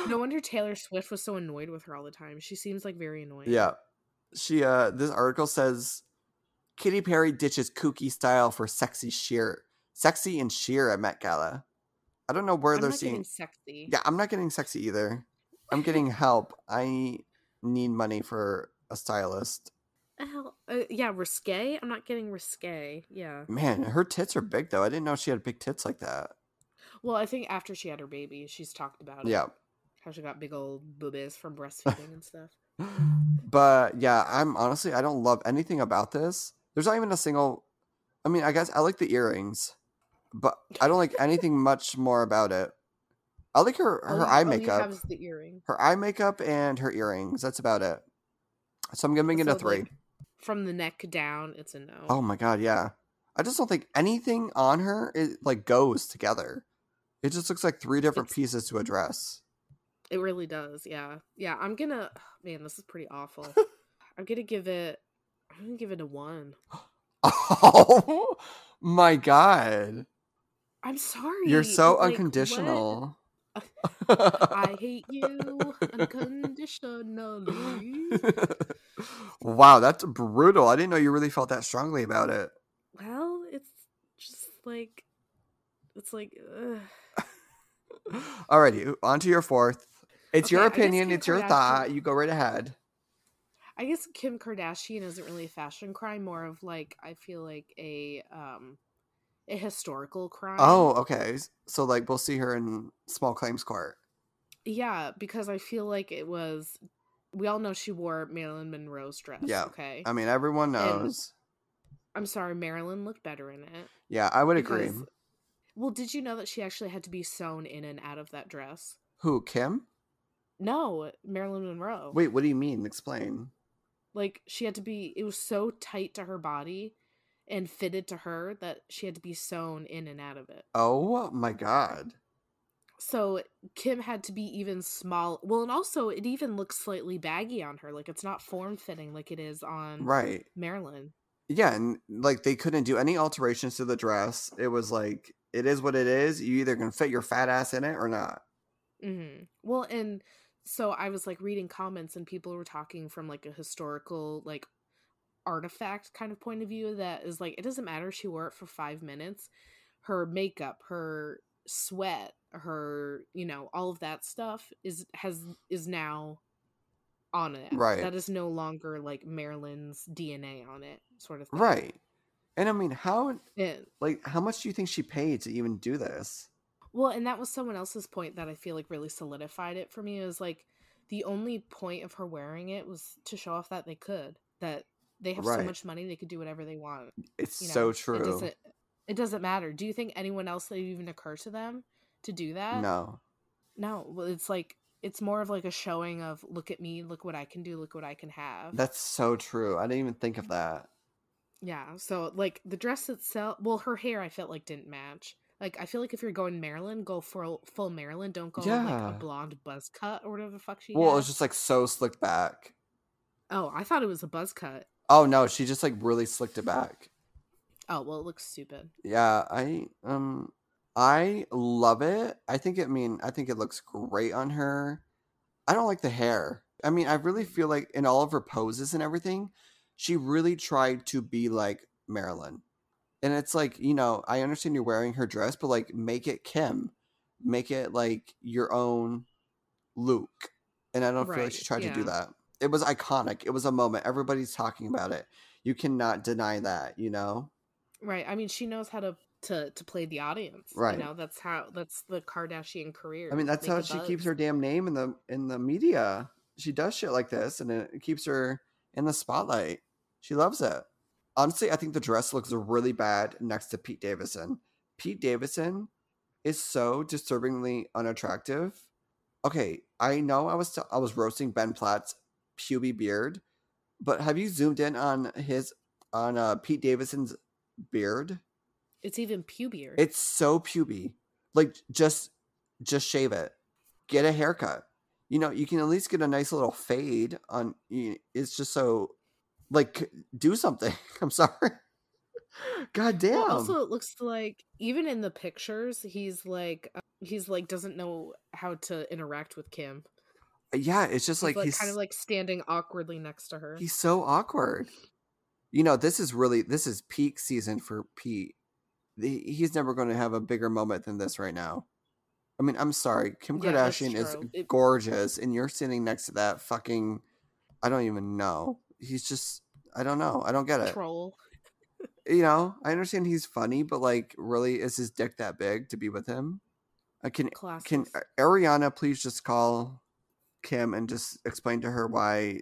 No wonder Taylor Swift was so annoyed with her all the time. She seems like very annoying. Yeah, she. uh This article says, Katy Perry ditches kooky style for sexy sheer, sexy and sheer at Met Gala. I don't know where I'm they're seeing. sexy. Yeah, I'm not getting sexy either. I'm getting help. I need money for a stylist. Hell, uh, yeah, risque. I'm not getting risque. Yeah. Man, her tits are big though. I didn't know she had big tits like that. Well, I think after she had her baby, she's talked about it. Yeah. How she got big old boobies from breastfeeding and stuff. But yeah, I'm honestly I don't love anything about this. There's not even a single I mean, I guess I like the earrings, but I don't like anything much more about it. I like her oh, her you- eye you makeup. the earring. Her eye makeup and her earrings. That's about it. So I'm giving it a three. like, from the neck down, it's a no. Oh my god, yeah. I just don't think anything on her it like goes together. It just looks like three different It's- pieces to a dress. It really does. Yeah. Yeah. I'm gonna. Man, this is pretty awful. I'm gonna give it. I'm gonna give it a one. Oh my god. I'm sorry. You're so like, what? unconditional. I hate you unconditionally. wow, that's brutal. I didn't know you really felt that strongly about it. Well, it's just like it's like ugh. Alrighty, on to your fourth. It's your Okay, guess opinion, it's your Kardashian- thought. You go right ahead. I guess Kim Kardashian isn't really a fashion crime, more of like I feel like a um a historical crime. Oh, okay. So like we'll see her in small claims court. yeah, because I feel like it was. We all know she wore Marilyn Monroe's dress. Yeah, Okay. I mean, everyone And- knows. I'm sorry, Marilyn looked better in it. Yeah, I would agree. Well, did you know that she actually had to be sewn in and out of that dress? Who, Kim? No, Marilyn Monroe. Wait, what do you mean? Explain. Like she had to be it was so tight to her body and fitted to her that she had to be sewn in and out of it. Oh my god. So Kim had to be even small. Well, and also it even looks slightly baggy on her. Like it's not form fitting like it is on Right. Marilyn. Yeah, and like they couldn't do any alterations to the dress. It was like it is what it is. You either can fit your fat ass in it or not. hmm Well, and so I was like reading comments and people were talking from like a historical like artifact kind of point of view that is like it doesn't matter she wore it for five minutes. Her makeup, her sweat, her you know all of that stuff is has is now on it. Right. That is no longer like Marilyn's DNA on it, sort of thing. Right. And I mean, how And, like how much do you think she paid to even do this? Well, and that was someone else's point that I feel like really solidified it for me. Was like the only point of her wearing it was to show off that they could, that they have so much money they could do whatever they want. It's You know, so It true. doesn't. It doesn't matter. Do you think anyone else that even occur to them to do that? No. No. Well, it's like it's more of like a showing of look at me, look what I can do, look what I can have. That's so true. I didn't even think of that. Yeah. So like the dress itself, well, her hair I felt like didn't match. Like I feel like if you're going Marilyn, go full full Marilyn. Don't go like a blonde buzz cut or whatever the fuck she. Well, it was just like so slick back. Oh, I thought it was a buzz cut. Oh no, she just like really slicked it back. Oh well, it looks stupid. Yeah, I um I love it. I think it I mean I think it looks great on her. I don't like the hair. I mean, I really feel like in all of her poses and everything, she really tried to be like Marilyn. And it's like, you know, I understand you're wearing her dress, but like make it Kim. Make it like your own Luke. And I don't feel like she Right, tried to do that. It was iconic. It was a moment. Everybody's talking about it. You cannot deny that, you know? Right. I mean, she knows how to to to play the audience. Right. You know, that's how that's the Kardashian career. I mean, that's make how she keeps her damn name in the in the media. She does shit like this, and it keeps her in the spotlight. She loves it. Honestly, I think the dress looks really bad next to Pete Davidson. Pete Davidson is so disturbingly unattractive. Okay, I know I was t- I was roasting Ben Platt's puby beard, but have you zoomed in on his on uh, Pete Davidson's beard? It's even pubier. It's so puby. Like just just shave it. Get a haircut. You know, you can at least get a nice little fade on it's just so like do something. I'm sorry. God damn. Well, also, it looks like even in the pictures, he's like uh, he's like doesn't know how to interact with Kim. Yeah, it's just like, like, he's kind of like standing awkwardly next to her. he's so awkward. You know, this is really this is peak season for Pete. He- He's never going to have a bigger moment than this right now. I mean, I'm sorry. Kim Yeah, Kardashian is. It- gorgeous, and you're sitting next to that fucking. I don't even know. He's just. I don't know. I don't get it. troll. You know, I understand he's funny, but like, really, is his dick that big to be with him? Can Classes. can Ariana please just call Kim and just explain to her why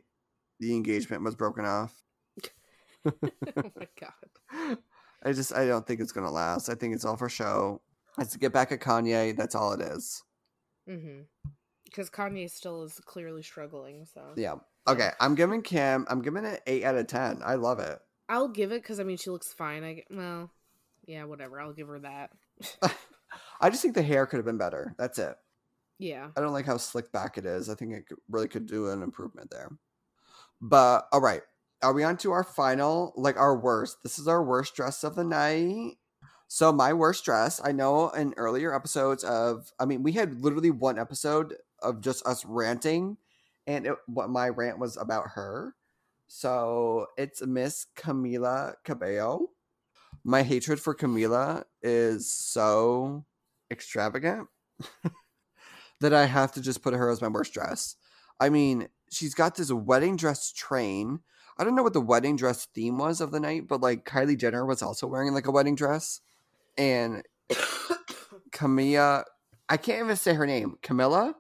the engagement was broken off? oh my god. I just I don't think it's gonna last. I think it's all for show. It's to get back at Kanye. That's all it is. Mm-hmm. Because Kanye still is clearly struggling. So Yeah. Okay. I'm giving Kim. I'm giving it eight out of ten. I love it. I'll give it because I mean she looks fine. I well, yeah, whatever. I'll give her that. I just think the hair could have been better. That's it. Yeah. I don't like how slick back it is. I think it could, really could mm-hmm. do an improvement there. But all right, are we on to our final, like our worst? This is our worst dress of the night. So my worst dress, I know in earlier episodes of, I mean, we had literally one episode of just us ranting, and it, what my rant was about her. So it's Miss Camila Cabello. My hatred for Camila is so extravagant that I have to just put her as my worst dress. I mean, she's got this wedding dress train. I don't know what the wedding dress theme was of the night, but like Kylie Jenner was also wearing like a wedding dress. And Camilla, I can't even say her name. Camilla?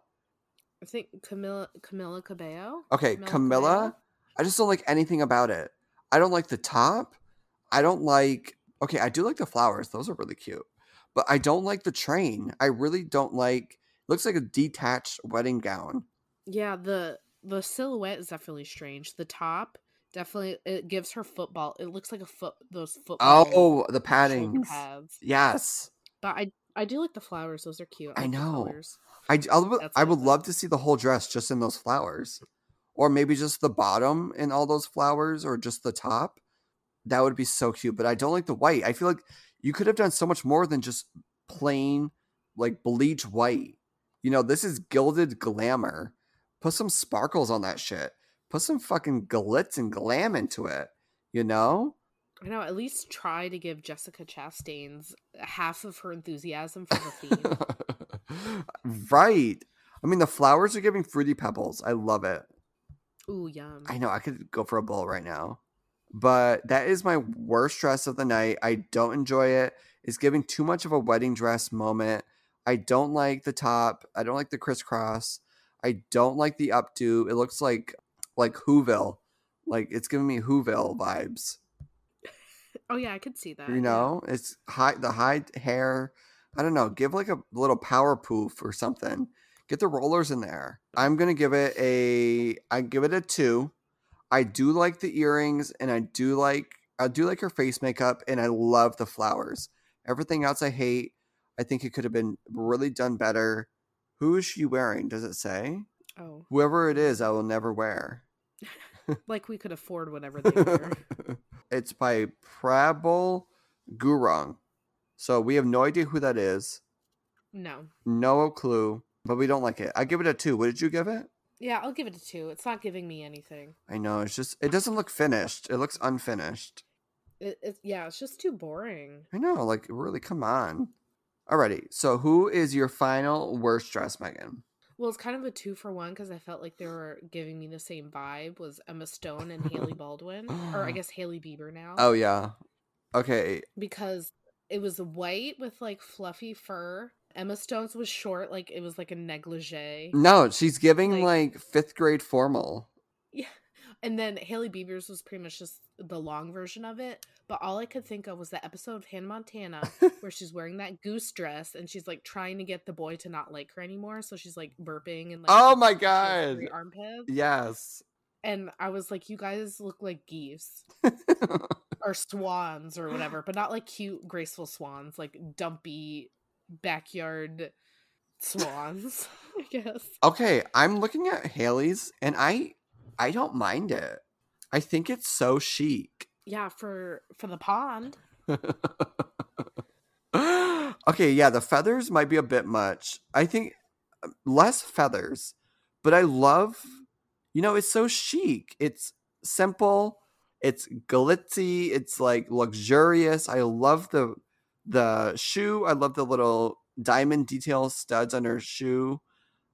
I think Camilla Camilla Cabello. Okay, Camilla. Cabello? I just don't like anything about it. I don't like the top. I don't like. Okay, I do like the flowers; those are really cute. But I don't like the train. I really don't like. Looks like a detached wedding gown. Yeah, the the silhouette is definitely strange. The top definitely it gives her football. It looks like a foot those football Oh, the padding. pads. Yes, But I I do like the flowers. Those are cute. I like know. I I would, I would love to see the whole dress just in those flowers, or maybe just the bottom in all those flowers, or just the top. That would be so cute. But I don't like the white. I feel like you could have done so much more than just plain like bleach white. You know, this is gilded glamour. Put some sparkles on that shit. Put some fucking glitz and glam into it. You know? I know. At least try to give Jessica Chastain's half of her enthusiasm for the theme. right. I mean, the flowers are giving fruity pebbles. I love it. Ooh, yum. I know I could go for a bowl right now. But that is my worst dress of the night. I don't enjoy it. It's giving too much of a wedding dress moment. I don't like the top. I don't like the crisscross. I don't like the updo. It looks like like Whoville. Like it's giving me Whoville vibes. Oh yeah, I could see that. You know? It's high the high hair. I don't know. Give like a little power poof or something. Get the rollers in there. I'm gonna give it a I give it a two. I do like the earrings and I do like I do like her face makeup and I love the flowers. Everything else I hate. I think it could have been really done better. Who is she wearing? Does it say? Oh, Whoever it is, I will never wear. like we could afford whatever they were. it's by Prabal Gurung. So we have no idea who that is. no. No clue, but we don't like it. I give it a two. What did you give it? Yeah, I'll give it a two. It's not giving me anything. I know it's just it doesn't look finished. It looks unfinished. It, it yeah, it's just too boring. I know, like really, come on. Alrighty, so who is your final worst dress, Megan? Well, it's kind of a two for one because I felt like they were giving me the same vibe. Was Emma Stone and Haley Baldwin, or I guess Hailey Bieber now? Oh yeah. Okay. because it was white with like fluffy fur. Emma Stone's was short, like it was like a negligee. No, she's giving Like- like fifth grade formal. Yeah. And then Hailey Bieber's was pretty much just the long version of it. But all I could think of was the episode of Hannah Montana where she's wearing that goose dress and she's like trying to get the boy to not like her anymore. So she's like burping and like Oh my god. armpits. Yes. And I was like, you guys look like geese or swans or whatever, but not like cute, graceful swans, like dumpy backyard swans, I guess. okay, I'm looking at Hailey's and I I don't mind it. I think it's so chic. Yeah, for for the pond. okay, yeah, the feathers might be a bit much. I think uh, less feathers, but I love, you know, it's so chic. It's simple. It's glitzy. It's like luxurious. I love the the shoe. I love the little diamond detail studs on her shoe.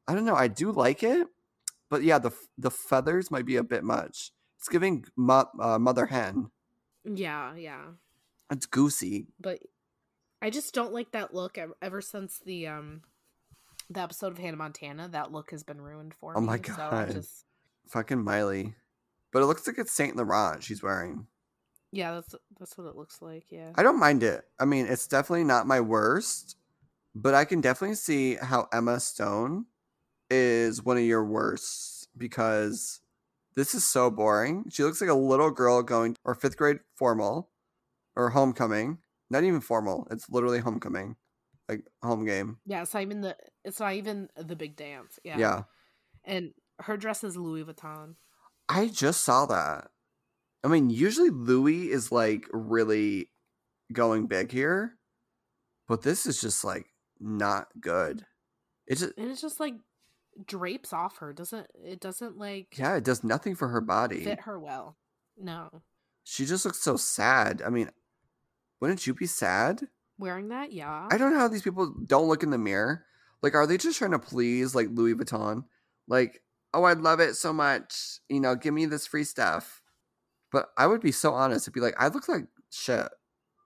I don't know. I do like it, but yeah, the the feathers might be a bit much. It's giving mo- uh, mother hen. Yeah, yeah. It's goosey. But I just don't like that look ev- ever since the um the episode of Hannah Montana, that look has been ruined for Oh me. my So God. I just Fucking Miley. But it looks like it's Saint Laurent she's wearing. yeah, that's that's what it looks like. Yeah. I don't mind it. I mean, it's definitely not my worst, but I can definitely see how Emma Stone is one of your worst because this is so boring. She looks like a little girl going or fifth grade formal or homecoming. Not even formal. It's literally homecoming, like home game. Yeah, it's not even the it's not even the big dance. Yeah. yeah. And her dress is Louis Vuitton. I just saw that. I mean, usually Louis is like really going big here, but this is just like not good. It just And it's just like drapes off her. Doesn't it doesn't like yeah, it does nothing for her body. fit her well. No. She just looks so sad. I mean, wouldn't you be sad? Wearing that, yeah. I don't know how these people don't look in the mirror. Like, are they just trying to please like Louis Vuitton? Like, oh, I love it so much. You know, give me this free stuff. But I would be so honest and be like, I look like shit.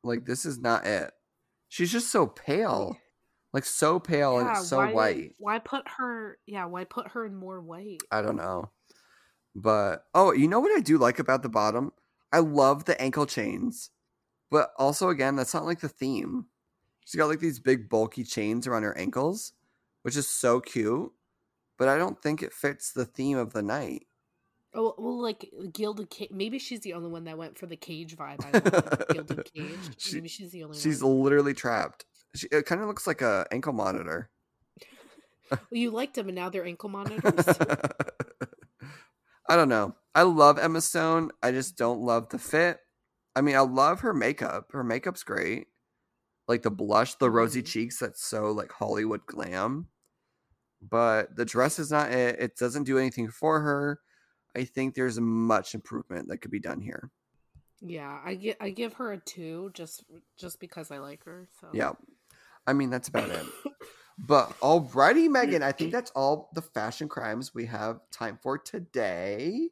Like, this is not it. She's just so pale. Like so pale and Yeah, so why, white. Why put her yeah, why put her in more white? I don't know. But oh, you know what I do like about the bottom? I love the ankle chains. But also again, that's not like the theme. She's got like these big bulky chains around her ankles, which is so cute. But I don't think it fits the theme of the night. Oh well like uh, gilded cage maybe she's the only one that went for the cage vibe. I love. gilded cage. She- maybe she's the only She's one. literally trapped. She, it kind of looks like a ankle monitor. Well, you liked them and now they're ankle monitors. I don't know. I love Emma Stone. I just don't love the fit. I mean, I love her makeup. Her makeup's great. Like the blush, the rosy Mhm. cheeks, that's so like Hollywood glam. But the dress is not it. It doesn't do anything for her. I think there's much improvement that could be done here. yeah, I give I give her a two just just because I like her. So Yeah. I mean, that's about it. But alrighty, Megan, I think that's all the fashion crimes we have time for today.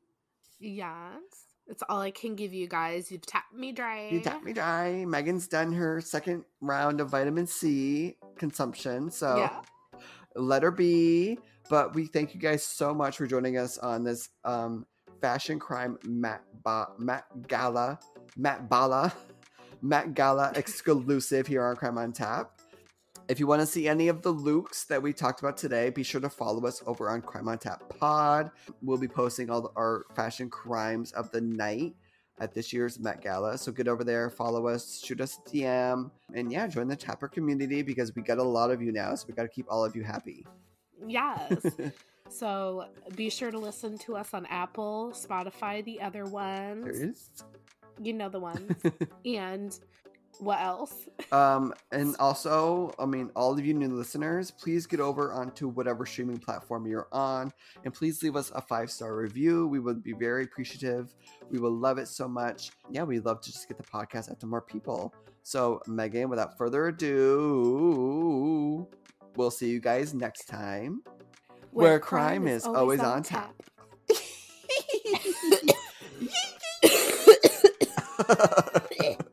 Yes. It's all I can give you guys. You've tapped me dry. You tap me dry. Megan's done her second round of vitamin C consumption, so Yeah. let her be. But we thank you guys so much for joining us on this um, fashion crime Matt ba- Matt Gala Matt Bala Matt Gala exclusive here on Crime on Tap. If you want to see any of the looks that we talked about today, be sure to follow us over on Crime on Tap Pod. We'll be posting all the, our fashion crimes of the night at this year's Met Gala. So get over there, follow us, shoot us a DM, and yeah, join the Tapper community because we got a lot of you now. So we got to keep all of you happy. Yes. so be sure to listen to us on Apple, Spotify, the other ones. there is. You know the ones. and what else? Um, and also, I mean, all of you new listeners, please get over onto whatever streaming platform you're on and please leave us a five star review. We would be very appreciative. We will love it so much. Yeah, we'd love to just get the podcast out to more people. So, Megan, without further ado, we'll see you guys next time. Where crime is always on tap. tap.